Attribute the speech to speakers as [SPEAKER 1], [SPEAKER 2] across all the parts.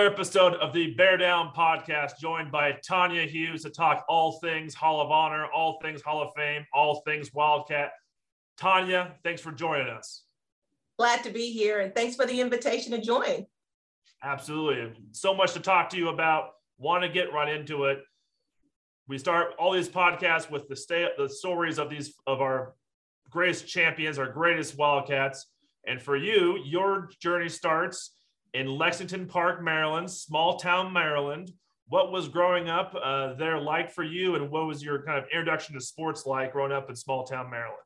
[SPEAKER 1] Another episode of the Bear Down podcast, joined by Tanya Hughes to talk all things Hall of Honor, all things Hall of Fame, all things Wildcat. Tanya, thanks for joining us.
[SPEAKER 2] Glad to be here, and thanks for the invitation to join.
[SPEAKER 1] Absolutely. So much to talk to you about. Want to get right into it. We start all these podcasts with the stay, the stories of these of our greatest champions, our greatest Wildcats. And for you, your journey starts in Lexington Park, Maryland, small town Maryland. What was growing up uh, there like for you, and what was your kind of introduction to sports like growing up in small town Maryland?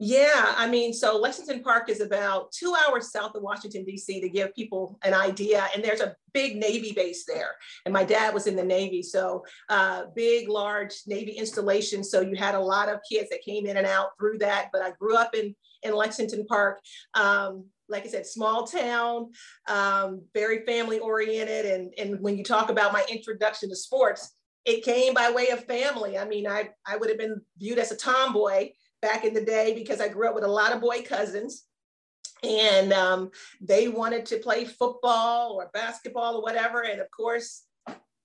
[SPEAKER 2] Yeah, I mean, so Lexington Park is about two hours south of Washington, D.C., to give people an idea. And there's a big Navy base there. And my dad was in the Navy. So, uh, big, large Navy installation. So, you had a lot of kids that came in and out through that. But I grew up in, in Lexington Park. Um, like I said, small town, um, very family oriented. And, and when you talk about my introduction to sports, it came by way of family. I mean, I, I would have been viewed as a tomboy back in the day because I grew up with a lot of boy cousins and um, they wanted to play football or basketball or whatever. And of course,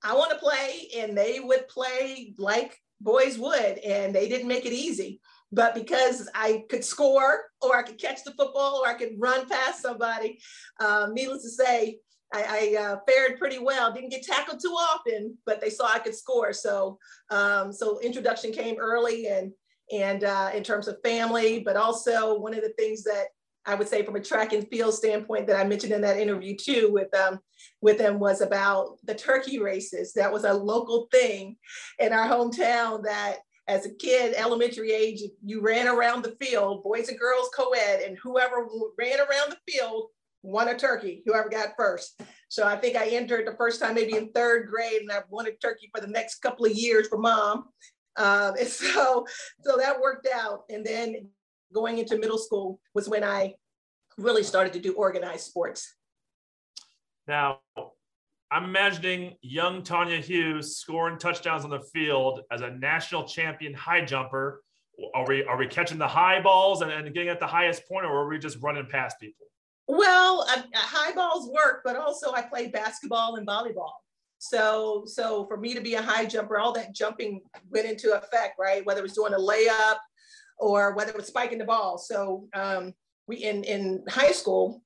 [SPEAKER 2] I want to play, and they would play like boys would, and they didn't make it easy. But because I could score, or I could catch the football, or I could run past somebody, um, needless to say, I, I uh, fared pretty well. Didn't get tackled too often, but they saw I could score. So, um, so introduction came early, and and uh, in terms of family, but also one of the things that I would say from a track and field standpoint that I mentioned in that interview too with um, with them was about the turkey races. That was a local thing in our hometown that as a kid, elementary age, you ran around the field, boys and girls co-ed, and whoever ran around the field won a turkey, whoever got first. So I think I entered the first time maybe in third grade and I've won a turkey for the next couple of years for mom. Um, and so, so that worked out. And then going into middle school was when I really started to do organized sports.
[SPEAKER 1] Now, I'm imagining young Tanya Hughes scoring touchdowns on the field as a national champion high jumper. Are we are we catching the high balls and, and getting at the highest point, or are we just running past people?
[SPEAKER 2] Well, uh, high balls work, but also I played basketball and volleyball. So, so for me to be a high jumper, all that jumping went into effect, right? Whether it was doing a layup or whether it was spiking the ball. So um, we in in high school,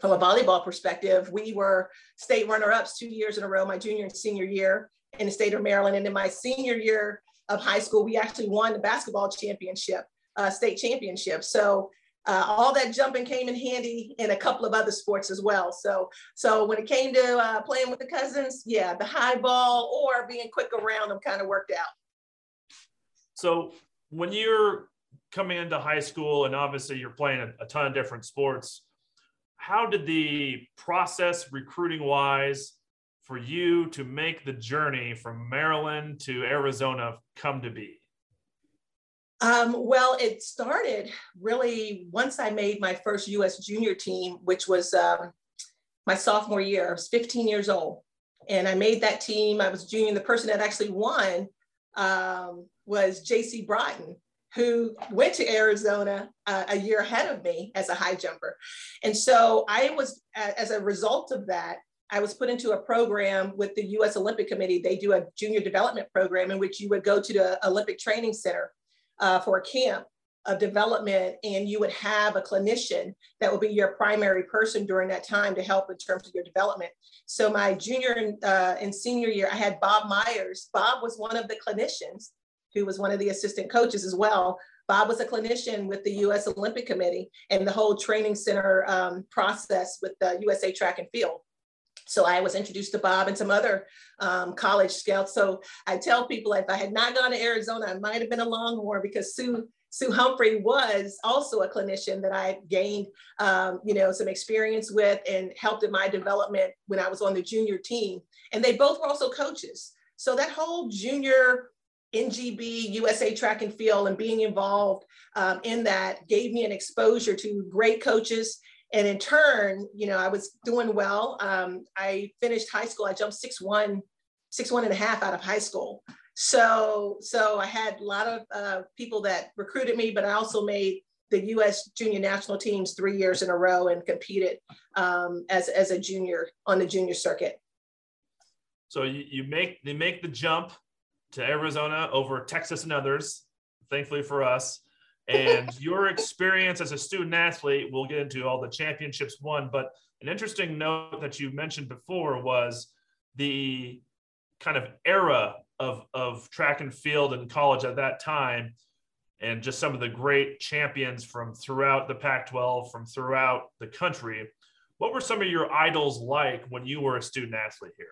[SPEAKER 2] from a volleyball perspective, we were state runner-ups two years in a row, my junior and senior year in the state of Maryland. And in my senior year of high school, we actually won the basketball championship, uh, state championship. So uh, all that jumping came in handy in a couple of other sports as well. So, so when it came to uh, playing with the cousins, yeah, the high ball or being quick around them kind of worked out.
[SPEAKER 1] So when you're coming into high school and obviously you're playing a, a ton of different sports, how did the process recruiting wise for you to make the journey from Maryland to Arizona come to be?
[SPEAKER 2] Um, well, it started really once I made my first US junior team, which was um, my sophomore year. I was 15 years old. And I made that team. I was junior. The person that actually won um, was JC Broughton, who went to Arizona uh, a year ahead of me as a high jumper. And so I was, as a result of that, I was put into a program with the US Olympic Committee. They do a junior development program in which you would go to the Olympic Training Center uh, for a camp of development and you would have a clinician that would be your primary person during that time to help in terms of your development. So my junior and, uh, and senior year, I had Bob Myers. Bob was one of the clinicians who was one of the assistant coaches as well. Bob was a clinician with the US Olympic Committee and the whole training center um, process with the USA Track and Field. So I was introduced to Bob and some other um, college scouts. So I tell people if I had not gone to Arizona, I might have been a Longhorn because Sue Sue Humphrey was also a clinician that I gained, um, you know, some experience with and helped in my development when I was on the junior team. And they both were also coaches. So that whole junior NGB, USA track and field, and being involved um, in that gave me an exposure to great coaches and in turn, you know, I was doing well. Um, I finished high school. I jumped six one, six one and a half out of high school. So, so I had a lot of uh, people that recruited me, but I also made the U.S. junior national teams three years in a row and competed um, as, as a junior on the junior circuit.
[SPEAKER 1] So you, you make you make the jump to Arizona over Texas and others, thankfully for us. And your experience as a student athlete, we'll get into all the championships won, but an interesting note that you mentioned before was the kind of era of, of track and field in college at that time and just some of the great champions from throughout the Pac 12, from throughout the country. What were some of your idols like when you were a student athlete here?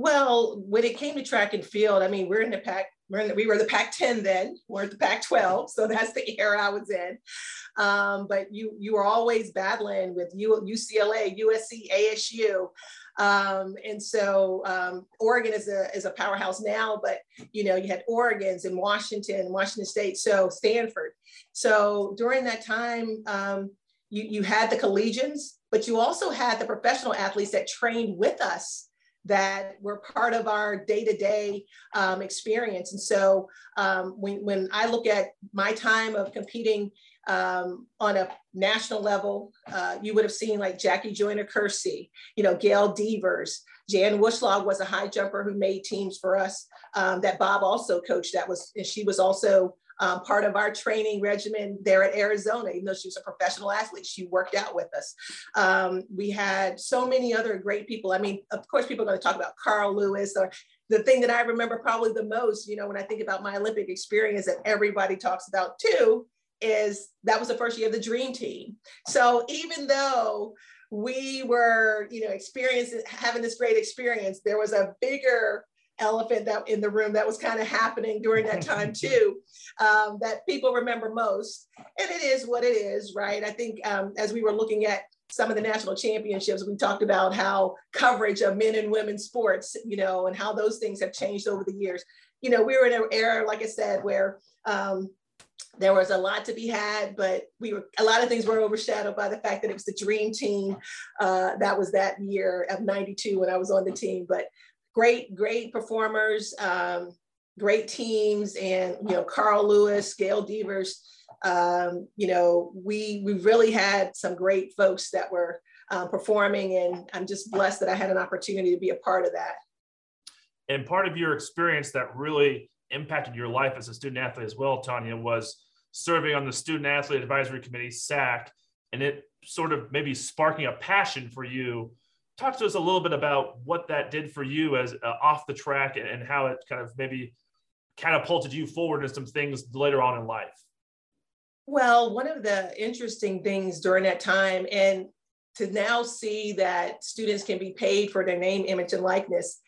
[SPEAKER 2] Well, when it came to track and field, I mean, we're in the pack. we're in the, we were the Pac-10 then, we're at the Pac-12, so that's the era I was in. Um, but you you were always battling with U, UCLA, USC, ASU, um, and so um, Oregon is a is a powerhouse now. But you know, you had Oregon's and Washington, Washington State, so Stanford. So during that time, um, you you had the collegians, but you also had the professional athletes that trained with us that were part of our day-to-day um, experience. And so um, when, when I look at my time of competing um, on a national level, uh, you would have seen like Jackie Joyner Kersee, you know, Gail Devers, Jan Wohlschlag was a high jumper who made teams for us um, that Bob also coached. That was, and she was also um, part of our training regimen there at Arizona, even though she was a professional athlete, she worked out with us. Um, we had so many other great people. I mean, of course, people are going to talk about Carl Lewis or the thing that I remember probably the most, you know, when I think about my Olympic experience that everybody talks about too, is that was the first year of the dream team. So even though we were, you know, experiencing having this great experience, there was a bigger elephant that in the room that was kind of happening during that time too um, that people remember most and it is what it is right i think um, as we were looking at some of the national championships we talked about how coverage of men and women sports you know and how those things have changed over the years you know we were in an era like i said where um, there was a lot to be had, but we were a lot of things were overshadowed by the fact that it was the dream team. Uh, that was that year of '92 when I was on the team. But great, great performers, um, great teams, and you know Carl Lewis, Gail Devers. Um, you know, we we really had some great folks that were um, performing, and I'm just blessed that I had an opportunity to be a part of that.
[SPEAKER 1] And part of your experience that really impacted your life as a student athlete as well, Tanya, was serving on the Student Athlete Advisory Committee, SAC, and it sort of maybe sparking a passion for you talk to us a little bit about what that did for you as uh, off the track and, and how it kind of maybe catapulted you forward in some things later on in life.
[SPEAKER 2] Well, one of the interesting things during that time, and to now see that students can be paid for their name, image, and likeness.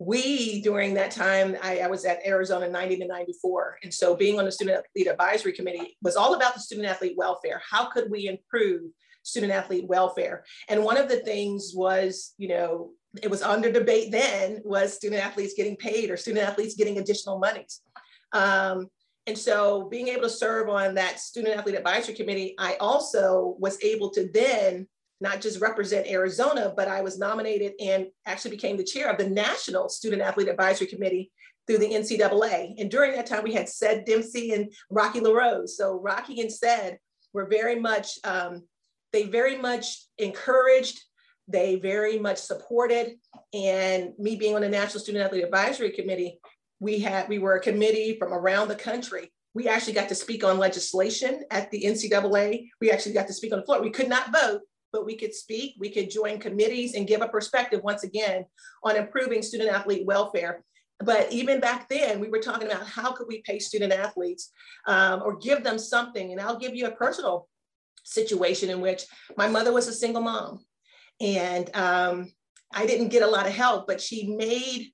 [SPEAKER 2] We, during that time, I, I, was at Arizona 90 to 94. And so being on the Student Athlete Advisory Committee was all about the student athlete welfare. How could we improve student athlete welfare. And one of the things was, you know, it was under debate then was student athletes getting paid or student athletes getting additional monies. Um, and so being able to serve on that student athlete advisory committee, I also was able to then not just represent Arizona, but I was nominated and actually became the chair of the National Student Athlete Advisory Committee through the NCAA. And during that time, we had Ced Dempsey and Rocky LaRose. So Rocky and Ced were very much um, they very much encouraged, they very much supported. And me being on the National Student Athlete Advisory Committee, we had we were a committee from around the country. We actually got to speak on legislation at the NCAA. We actually got to speak on the floor. We could not vote, but we could speak, we could join committees and give a perspective once again on improving student athlete welfare. But even back then, we were talking about how could we pay student athletes um, or give them something. And I'll give you a personal situation in which my mother was a single mom and um, I didn't get a lot of help, but she made,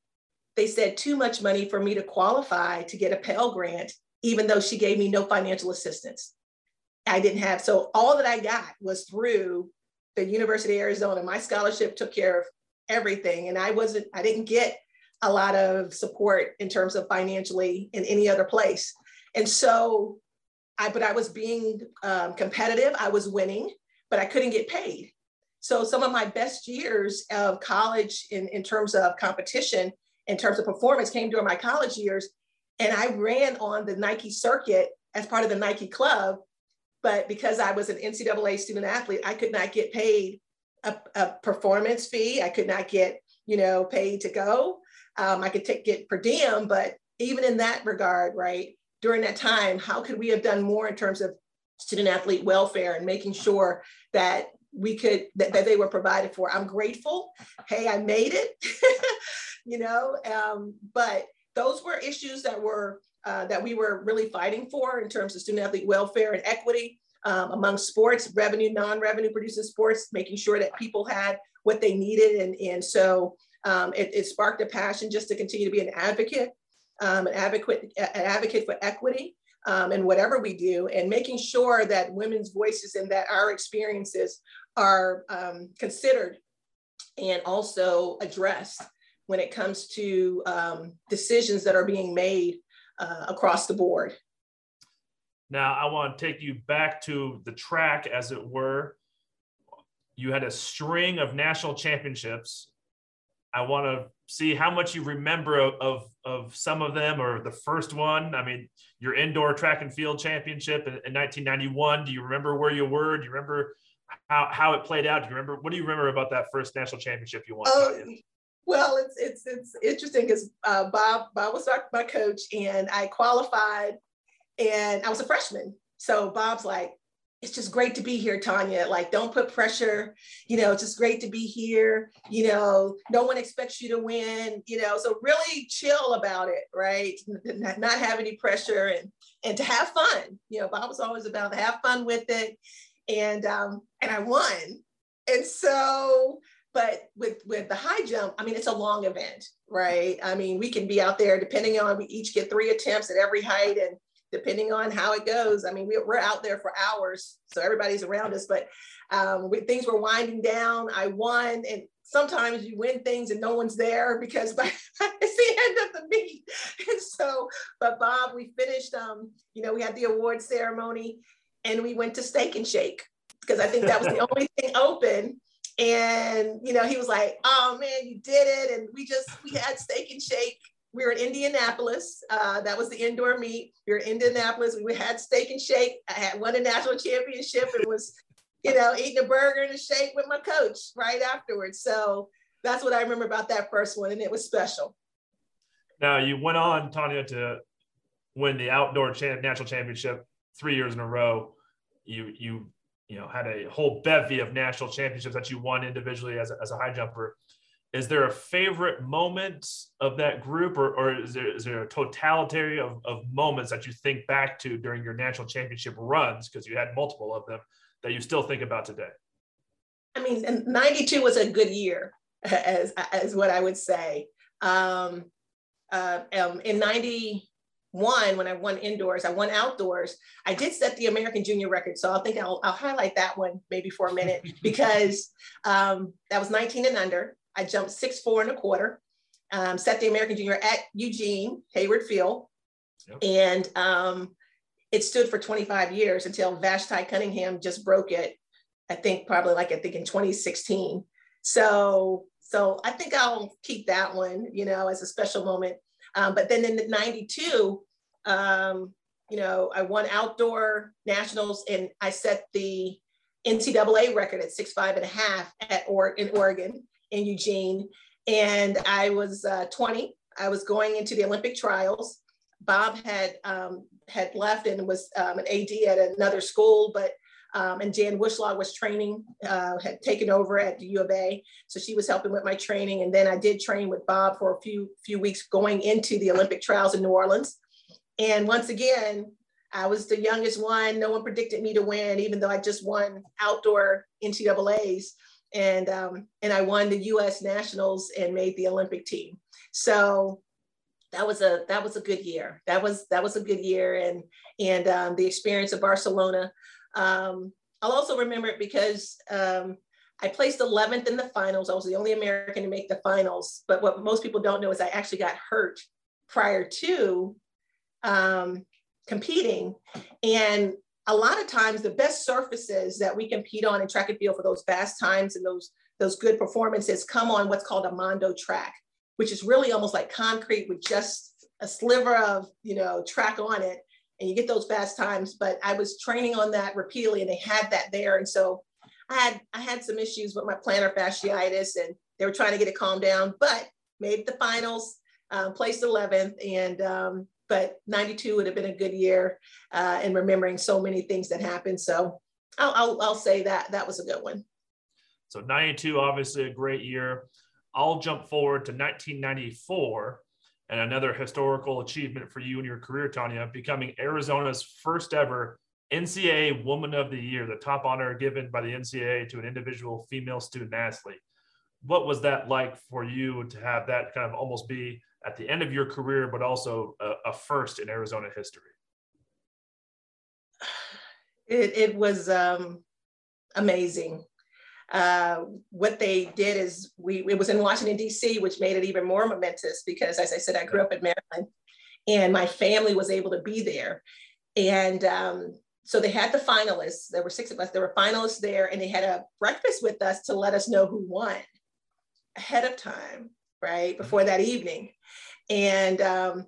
[SPEAKER 2] they said, too much money for me to qualify to get a Pell Grant, even though she gave me no financial assistance. I didn't have, so all that I got was through the University of Arizona. My scholarship took care of everything. And I wasn't, I didn't get a lot of support in terms of financially in any other place. And so I, but I was being um, competitive. I was winning, but I couldn't get paid. So some of my best years of college in, in terms of competition, in terms of performance came during my college years. And I ran on the Nike circuit as part of the Nike club. but because I was an NCAA student athlete, I could not get paid a, a performance fee. I could not get, you know, paid to go. Um, I could take get per diem, but even in that regard, right, during that time, how could we have done more in terms of student athlete welfare and making sure that we could that, that they were provided for? I'm grateful. Hey i made it you know um, but those were issues that were uh, that we were really fighting for in terms of student athlete welfare and equity um, among sports revenue non-revenue producing sports making sure that people had what they needed. And, and so um, it, it, sparked a passion just to continue to be an advocate um, an advocate an advocate for equity um, and whatever we do, and making sure that women's voices and that our experiences are um, considered and also addressed when it comes to um, decisions that are being made uh, across the board.
[SPEAKER 1] Now, I want to take you back to the track, as it were. You had a string of national championships. I want to see how much you remember of, of, of, some of them or the first one. I mean, your indoor track and field championship in, in 1991. Do you remember where you were? Do you remember how, how it played out? Do you remember, what do you remember about that first national championship you won? Oh,
[SPEAKER 2] well, it's, it's, it's interesting because uh, Bob, Bob was my coach and I qualified and I was a freshman. So Bob's like, it's just great to be here, Tanya. Like, don't put pressure. You know, it's just great to be here. You know, no one expects you to win. You know, so really chill about it, right? Not have any pressure and and to have fun. You know, Bob was always about have fun with it, and um, and I won. And so, but with with the high jump, I mean, it's a long event, right? I mean, we can be out there depending on we each get three attempts at every height and depending on how it goes. I mean, we, are out there for hours, so everybody's around us, but um, we, things were winding down. I won, and sometimes you win things and no one's there because by, it's the end of the meet. And so, but Bob, we finished, um, you know, we had the award ceremony and we went to Steak and Shake because I think that was the only thing open. And, you know, he was like, oh man, you did it. And we just, we had Steak and Shake we were in Indianapolis. Uh, that was the indoor meet. We were in Indianapolis. We had steak and shake. I had won a national championship and was, you know, eating a burger and a shake with my coach right afterwards. So that's what I remember about that first one, and it was special.
[SPEAKER 1] Now you went on, Tanya, to win the outdoor national championship three years in a row. You you you know had a whole bevy of national championships that you won individually as a, as a high jumper is there a favorite moment of that group or, or is, there, is there a totality of, of moments that you think back to during your national championship runs? Because you had multiple of them that you still think about today.
[SPEAKER 2] I mean 92 was a good year as, as what i would say. Um, uh, um, in 91 when i won indoors i won outdoors i did set the american junior record. So i think i'll, I'll highlight that one maybe for a minute because um, that was 19 and under I jumped six four and a quarter, um, set the American Junior at Eugene Hayward Field, yep. and um, it stood for 25 years until Vashti Cunningham just broke it. I think probably like I think in 2016. So so I think I'll keep that one, you know, as a special moment. Um, but then in the '92, um, you know, I won outdoor nationals and I set the NCAA record at six five and a half at or in Oregon in Eugene. And I was uh, 20. I was going into the Olympic trials. Bob had um, had left and was um, an AD at another school, but um, and Jan Wohlschlag was training, uh, had taken over at the U of A. So she was helping with my training. And then I did train with Bob for a few, few weeks going into the Olympic trials in New Orleans. And once again, I was the youngest one. No one predicted me to win, even though I just won outdoor NCAAs and um, and I won the U.S. nationals and made the Olympic team. So that was a that was a good year. That was that was a good year, and and um, the experience of Barcelona. Um, I'll also remember it because um, I placed 11th in the finals. I was the only American to make the finals. But what most people don't know is I actually got hurt prior to um, competing, and a lot of times the best surfaces that we compete on in track and field for those fast times and those those good performances come on what's called a mondo track which is really almost like concrete with just a sliver of you know track on it and you get those fast times. But I was training on that repeatedly, and they had that there, and so I had I had some issues with my plantar fasciitis, and they were trying to get it calmed down, but made the finals, um, placed 11th, and um, but 92 would have been a good year, uh, and remembering so many things that happened. So I'll, I'll I'll say that that was a good one.
[SPEAKER 1] So 92, obviously a great year. I'll jump forward to 1994 and another historical achievement for you in your career, Tanya, becoming Arizona's first ever NCAA Woman of the Year, the top honor given by the NCAA to an individual female student athlete. What was that like for you to have that kind of almost be at the end of your career, but also a, a first in Arizona history?
[SPEAKER 2] It, it was um, amazing uh, what they did is we it was in Washington D.C., which made it even more momentous because, as I said, I grew up in Maryland, and my family was able to be there, and um, so they had the finalists. There were six of us. There were finalists there, and they had a breakfast with us to let us know who won ahead of time, right before that evening, and. Um,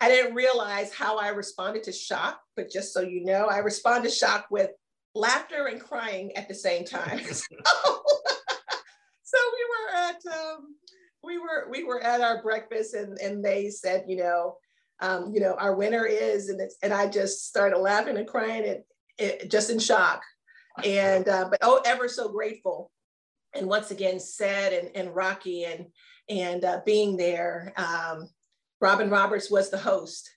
[SPEAKER 2] I didn't realize how I responded to shock, but just so you know, I responded to shock with laughter and crying at the same time. so, so we were at um, we were we were at our breakfast and and they said, you know, um, you know, our winner is, and it's, and I just started laughing and crying and it, just in shock, and uh, but oh, ever so grateful, and once again, Ced and and Rocky and and uh, being there. Um, Robin Roberts was the host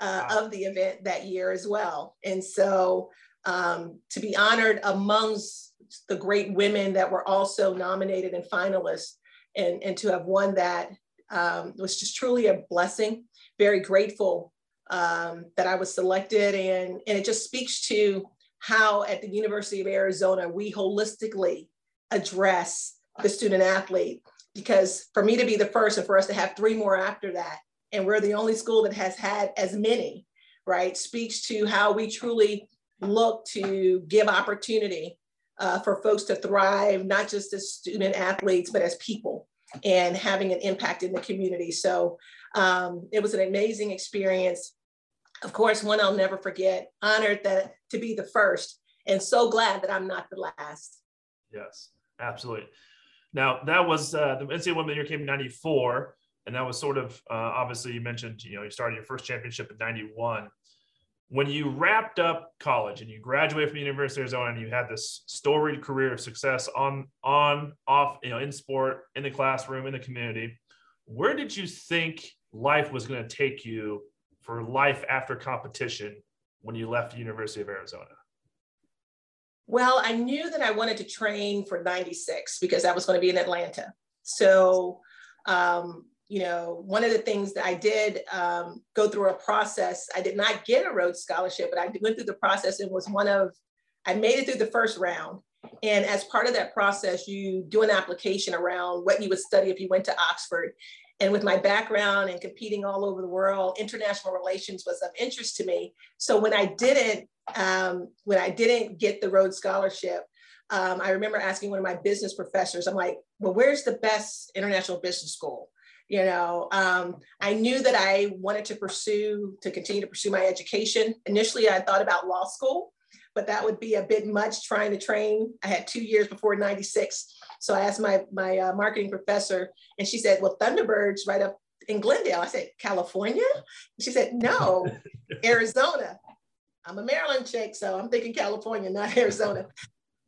[SPEAKER 2] uh, wow. of the event that year as well, and so um, to be honored amongst the great women that were also nominated and finalists and, and to have won that um, was just truly a blessing. Very grateful um, that I was selected and, and it just speaks to how at the University of Arizona, we holistically address the student athlete because for me to be the first and for us to have three more after that, and we're the only school that has had as many, right, speaks to how we truly look to give opportunity uh, for folks to thrive, not just as student athletes, but as people and having an impact in the community. So um, it was an amazing experience. Of course, one I'll never forget, honored that to be the first and so glad that I'm not the last.
[SPEAKER 1] Yes, absolutely. Now that was uh, the NCAA Women Year came in 94 and that was sort of uh, obviously you mentioned you know you started your first championship in 91 when you wrapped up college and you graduated from the University of Arizona and you had this storied career of success on, on, off, you know, in sport, in the classroom, in the community, where did you think life was going to take you for life after competition when you left the University of Arizona?
[SPEAKER 2] Well, I knew that I wanted to train for 96 because I was going to be in Atlanta. So um, you know, one of the things that I did um, go through a process, I did not get a Rhodes Scholarship, but I went through the process and was one of, I made it through the first round. And as part of that process, you do an application around what you would study if you went to Oxford. And with my background and competing all over the world, international relations was of interest to me. So when I didn't, um, when I didn't get the Rhodes Scholarship, um, I remember asking one of my business professors, I'm like, well, where's the best international business school? you know um, i knew that i wanted to pursue to continue to pursue my education initially i thought about law school but that would be a bit much trying to train i had two years before 96 so i asked my my uh, marketing professor and she said well thunderbirds right up in glendale. I said california? She said no arizona. I'm a maryland chick so i'm thinking california not arizona.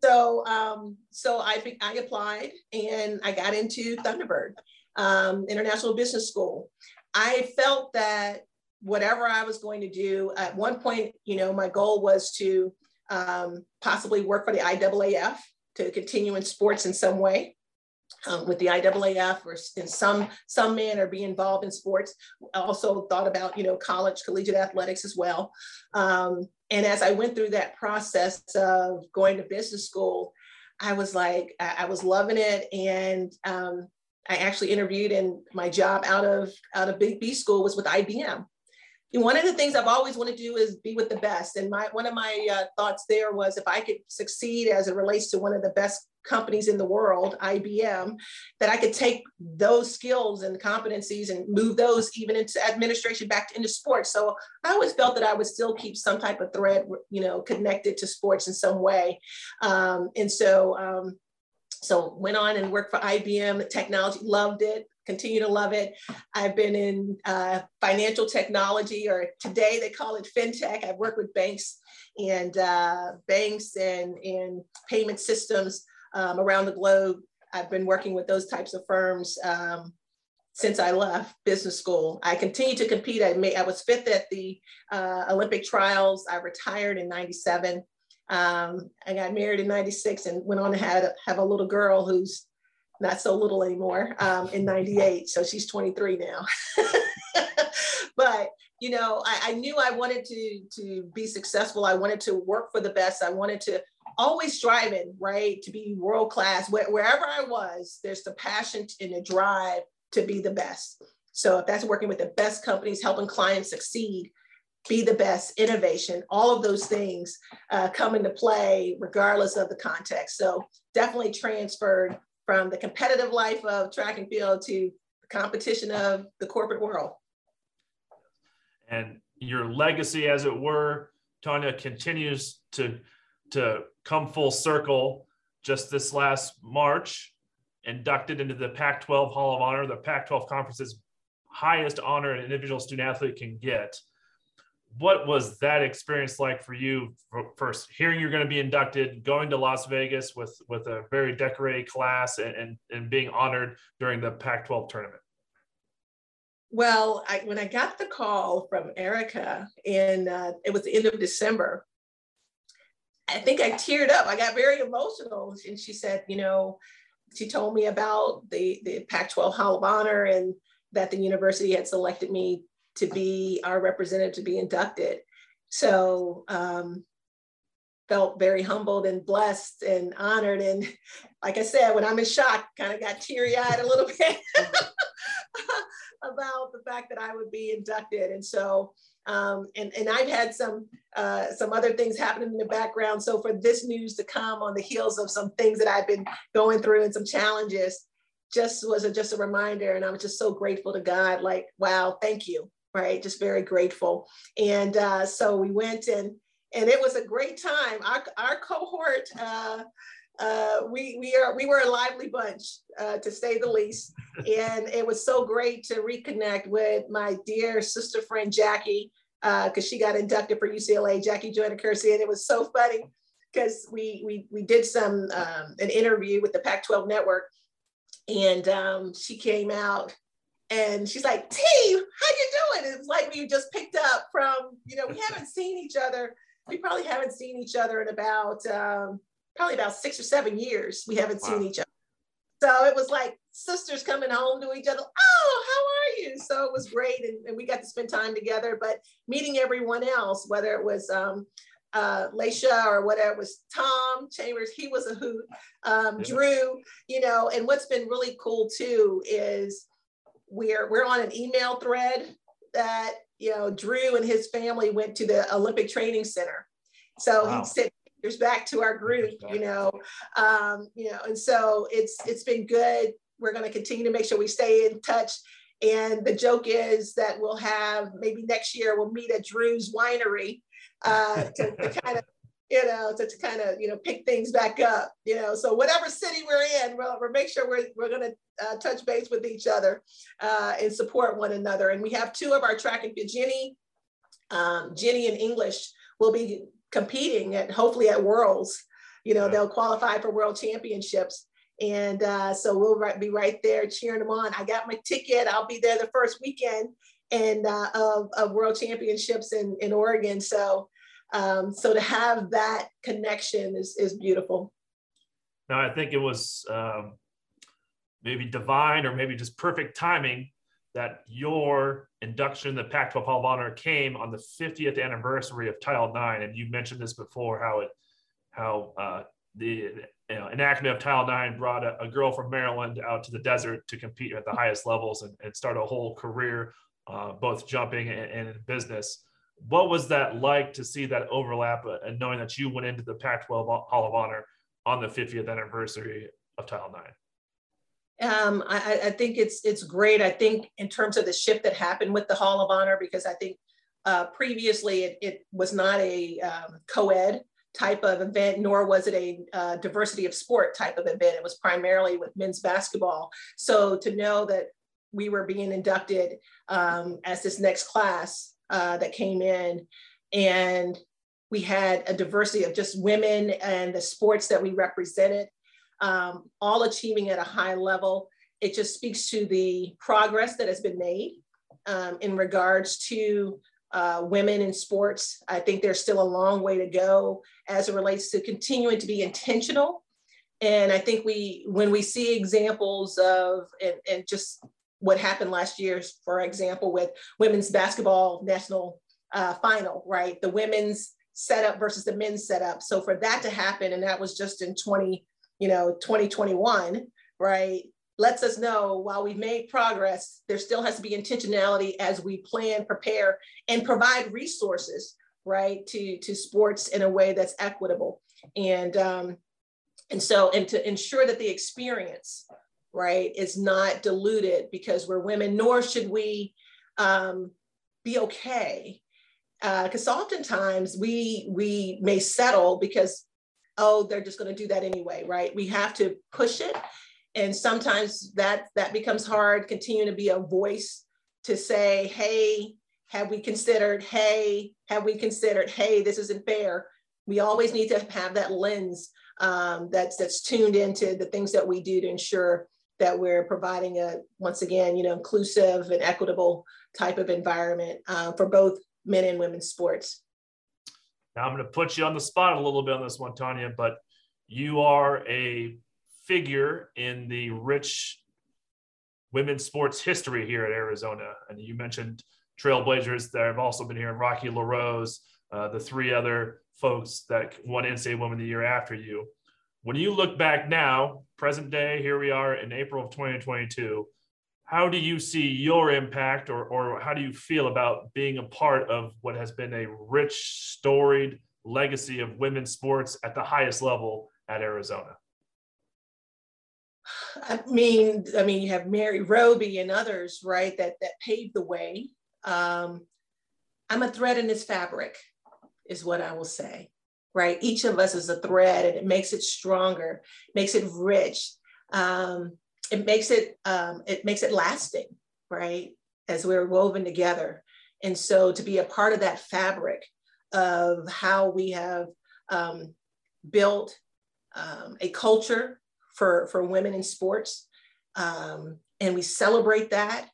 [SPEAKER 2] So um, so I, I applied and I got into Thunderbird um, International Business School. I felt that whatever I was going to do, at one point, you know, my goal was to um, possibly work for the IAAF to continue in sports in some way. Um, with the IAAF or in some some manner be involved in sports. Also thought about you know college collegiate athletics as well. Um, and as I went through that process of going to business school, I was like I, I was loving it, and um, I actually interviewed and my job out of out of Big B school was with IBM. One of the things I've always wanted to do is be with the best. And my one of my uh, thoughts there was if I could succeed as it relates to one of the best companies in the world, IBM, that I could take those skills and competencies and move those even into administration back into sports. So I always felt that I would still keep some type of thread, you know, connected to sports in some way. Um, and so, um, so went on and worked for IBM technology, loved it, continue to love it. I've been in uh, financial technology, or today they call it fintech. I've worked with banks and uh, banks and, and payment systems um, around the globe. I've been working with those types of firms um, since I left business school. I continue to compete. I, made, I was fifth at the uh, Olympic trials. I retired in 97. Um, I got married in 96 and went on to have, have a little girl who's not so little anymore um, in 98. So she's 23 now. but you know, I, I, knew I wanted to to be successful. I wanted to work for the best. I wanted to always striving, right, to be world class. Where, wherever I was, there's the passion and the drive to be the best. So if that's working with the best companies, helping clients succeed, be the best, innovation, all of those things uh, come into play regardless of the context. So definitely transferred from the competitive life of track and field to the competition of the corporate world.
[SPEAKER 1] And your legacy, as it were, Tanya, continues to to come full circle just this last March, inducted into the Pac 12 Hall of Honor, the Pac 12 conference's highest honor an individual student athlete can get. What was that experience like for you? First, hearing you're going to be inducted, going to Las Vegas with, with a very decorated class, and, and, and being honored during the Pac 12 tournament?
[SPEAKER 2] Well, I, when I got the call from Erica, and uh, it was the end of December, I think I teared up. I got very emotional. And she said, you know, she told me about the, the Pac 12 Hall of Honor and that the university had selected me to be our representative to be inducted. So, um, felt very humbled and blessed and honored. And like I said, when I'm in shock, kind of got teary eyed a little bit about the fact that I would be inducted. And so, um, and, and I've had some uh, some other things happening in the background. So for this news to come on the heels of some things that I've been going through and some challenges, just was a, just a reminder. And I'm just so grateful to God. Like, wow, thank you. Right, just very grateful. And uh, so we went and and it was a great time. Our our cohort. Uh, uh, we we are we were a lively bunch uh, to say the least, and it was so great to reconnect with my dear sister friend Jackie because uh, she got inducted for UCLA. Jackie Joyner Kersee, and it was so funny because we we we did some um, an interview with the Pac-12 Network, and um, she came out and she's like, T, how you doing?" It was like we just picked up from you know we haven't seen each other. We probably haven't seen each other in about um, probably about six or seven years. We haven't wow. seen each other. So it was like sisters coming home to each other. Oh, how are you? So it was great. And, and we got to spend time together, but meeting everyone else, whether it was um, uh, Leisha or whatever, was Tom Chambers, he was a hoot. Um, yeah. Drew, you know, and what's been really cool too is we're, we're on an email thread that, you know, Drew and his family went to the Olympic Training Center. So wow. he sent there's back to our group, you know, um, you know, and so it's it's been good. We're going to continue to make sure we stay in touch. And the joke is that we'll have maybe next year we'll meet at Drew's Winery uh, to, to kind of you know, to, to kind of, you know, pick things back up, you know. So whatever city we're in, we'll, we'll make sure we're, we're going to uh, touch base with each other uh, and support one another. And we have two of our track and field, Jenny, um, Jenny in English will be competing at hopefully at Worlds. You know, yeah. they'll qualify for World Championships. And uh, so we'll right, be right there cheering them on. I got my ticket. I'll be there the first weekend and uh, of, of World Championships in, in Oregon. So um, so to have that connection is, is beautiful.
[SPEAKER 1] No, I think it was um, maybe divine or maybe just perfect timing that your induction in the Pac-12 Hall of Honor came on the 50th anniversary of Title IX, and you mentioned this before how it how uh, the you know, enactment of Title IX brought a, a, girl from Maryland out to the desert to compete at the highest levels and, and start a whole career uh, both jumping and, and, in business. What was that like to see that overlap uh, and knowing that you went into the Pac 12 Hall of Honor on the 50th anniversary of Title IX?
[SPEAKER 2] Um, I, I, think it's it's great. I think in terms of the shift that happened with the Hall of Honor, because I think uh, previously it, it, was not a um, co-ed type of event, nor was it a uh, diversity of sport type of event. It was primarily with men's basketball. So to know that we were being inducted um, as this next class uh, that came in, and we had a diversity of just women and the sports that we represented, um, all achieving at a high level. It just speaks to the progress that has been made um, in regards to uh, women in sports. I think there's still a long way to go as it relates to continuing to be intentional. And I think we, when we see examples of, and, and just what happened last year, for example, with women's basketball national uh, final, right? The women's setup versus the men's setup. So for that to happen, and that was just in 20, you know, 2021, right? lets us know while we've made progress, there still has to be intentionality as we plan, prepare, and provide resources, right, to, to sports in a way that's equitable. And, um, and so, and to ensure that the experience, right, is not diluted because we're women, nor should we um, be okay. Because uh, oftentimes we we may settle because oh they're just going to do that anyway, right? We have to push it. And sometimes that that becomes hard continuing to be a voice to say hey have we considered hey have we considered hey this isn't fair. We always need to have that lens um, that's that's tuned into the things that we do to ensure that we're providing a once again you know inclusive and equitable type of environment uh, for both men and women's sports
[SPEAKER 1] now i'm going to put you on the spot a little bit on this one tanya but you are a figure in the rich women's sports history here at Arizona. And you mentioned trailblazers that have also been here, Rocky LaRose, uh, the three other folks that won NCAA Women the year after you. When you look back now, present day, here we are in April of 2022. How do you see your impact, or, or how do you feel about being a part of what has been a rich, storied legacy of women's sports at the highest level at Arizona?
[SPEAKER 2] I mean, I mean, you have Mary Roby and others, right? That that paved the way. Um, I'm a thread in this fabric, is what I will say, right? Each of us is a thread, and it makes it stronger, makes it rich. Um, it makes it um, it makes it lasting, right? As we're woven together, and so to be a part of that fabric of how we have um, built um, a culture for, for women in sports. Um, and we celebrate that.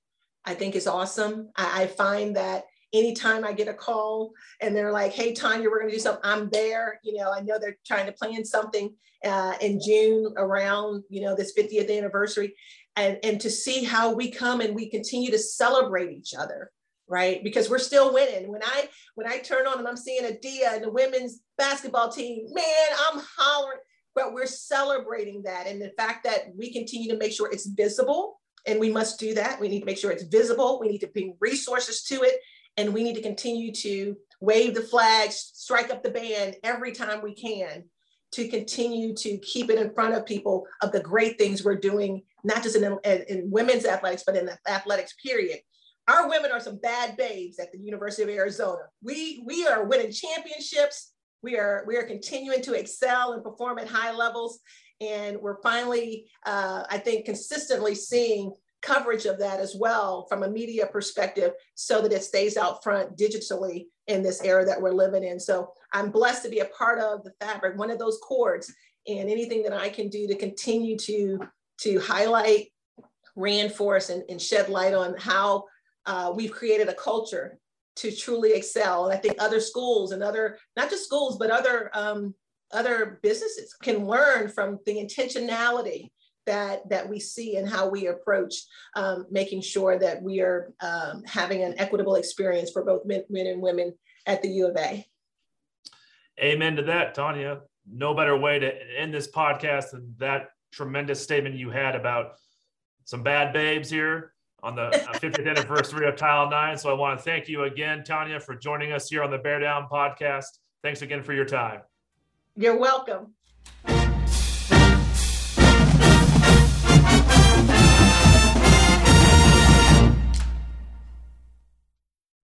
[SPEAKER 2] I think is awesome. I, I, find that anytime I get a call and they're like, hey, Tanya, we're going to do something, I'm there. You know, I know they're trying to plan something uh, in June around, you know, this 50th anniversary. And, and to see how we come and we continue to celebrate each other right? Because we're still winning. When i when i turn on and i'm seeing Adia and the women's basketball team man i'm hollering. But we're celebrating that. And the fact that we continue to make sure it's visible and we must do that. We need to make sure it's visible. We need to bring resources to it and we need to continue to wave the flags strike up the band every time we can to continue to keep it in front of people of the great things we're doing not just in, in, in women's athletics but in athletics period. Our women are some bad babes at the university of arizona. We we are winning championships. We are we are continuing to excel and perform at high levels, and we're finally, uh, I think, consistently seeing coverage of that as well from a media perspective, so that it stays out front digitally in this era that we're living in. So I'm blessed to be a part of the fabric, one of those cords, and anything that I can do to continue to to highlight, reinforce, and, and shed light on how uh, we've created a culture to truly excel. And I think other schools and other, not just schools, but other um, other businesses can learn from the intentionality that that we see and how we approach um, making sure that we are um, having an equitable experience for both men, men and women at the U of A.
[SPEAKER 1] Amen to that, Tanya. No better way to end this podcast than that tremendous statement you had about some bad babes here on the 50th uh, anniversary of Title 9. So I want to thank you again, Tanya, for joining us here on the Bear Down podcast. Thanks again for your time.
[SPEAKER 2] You're welcome.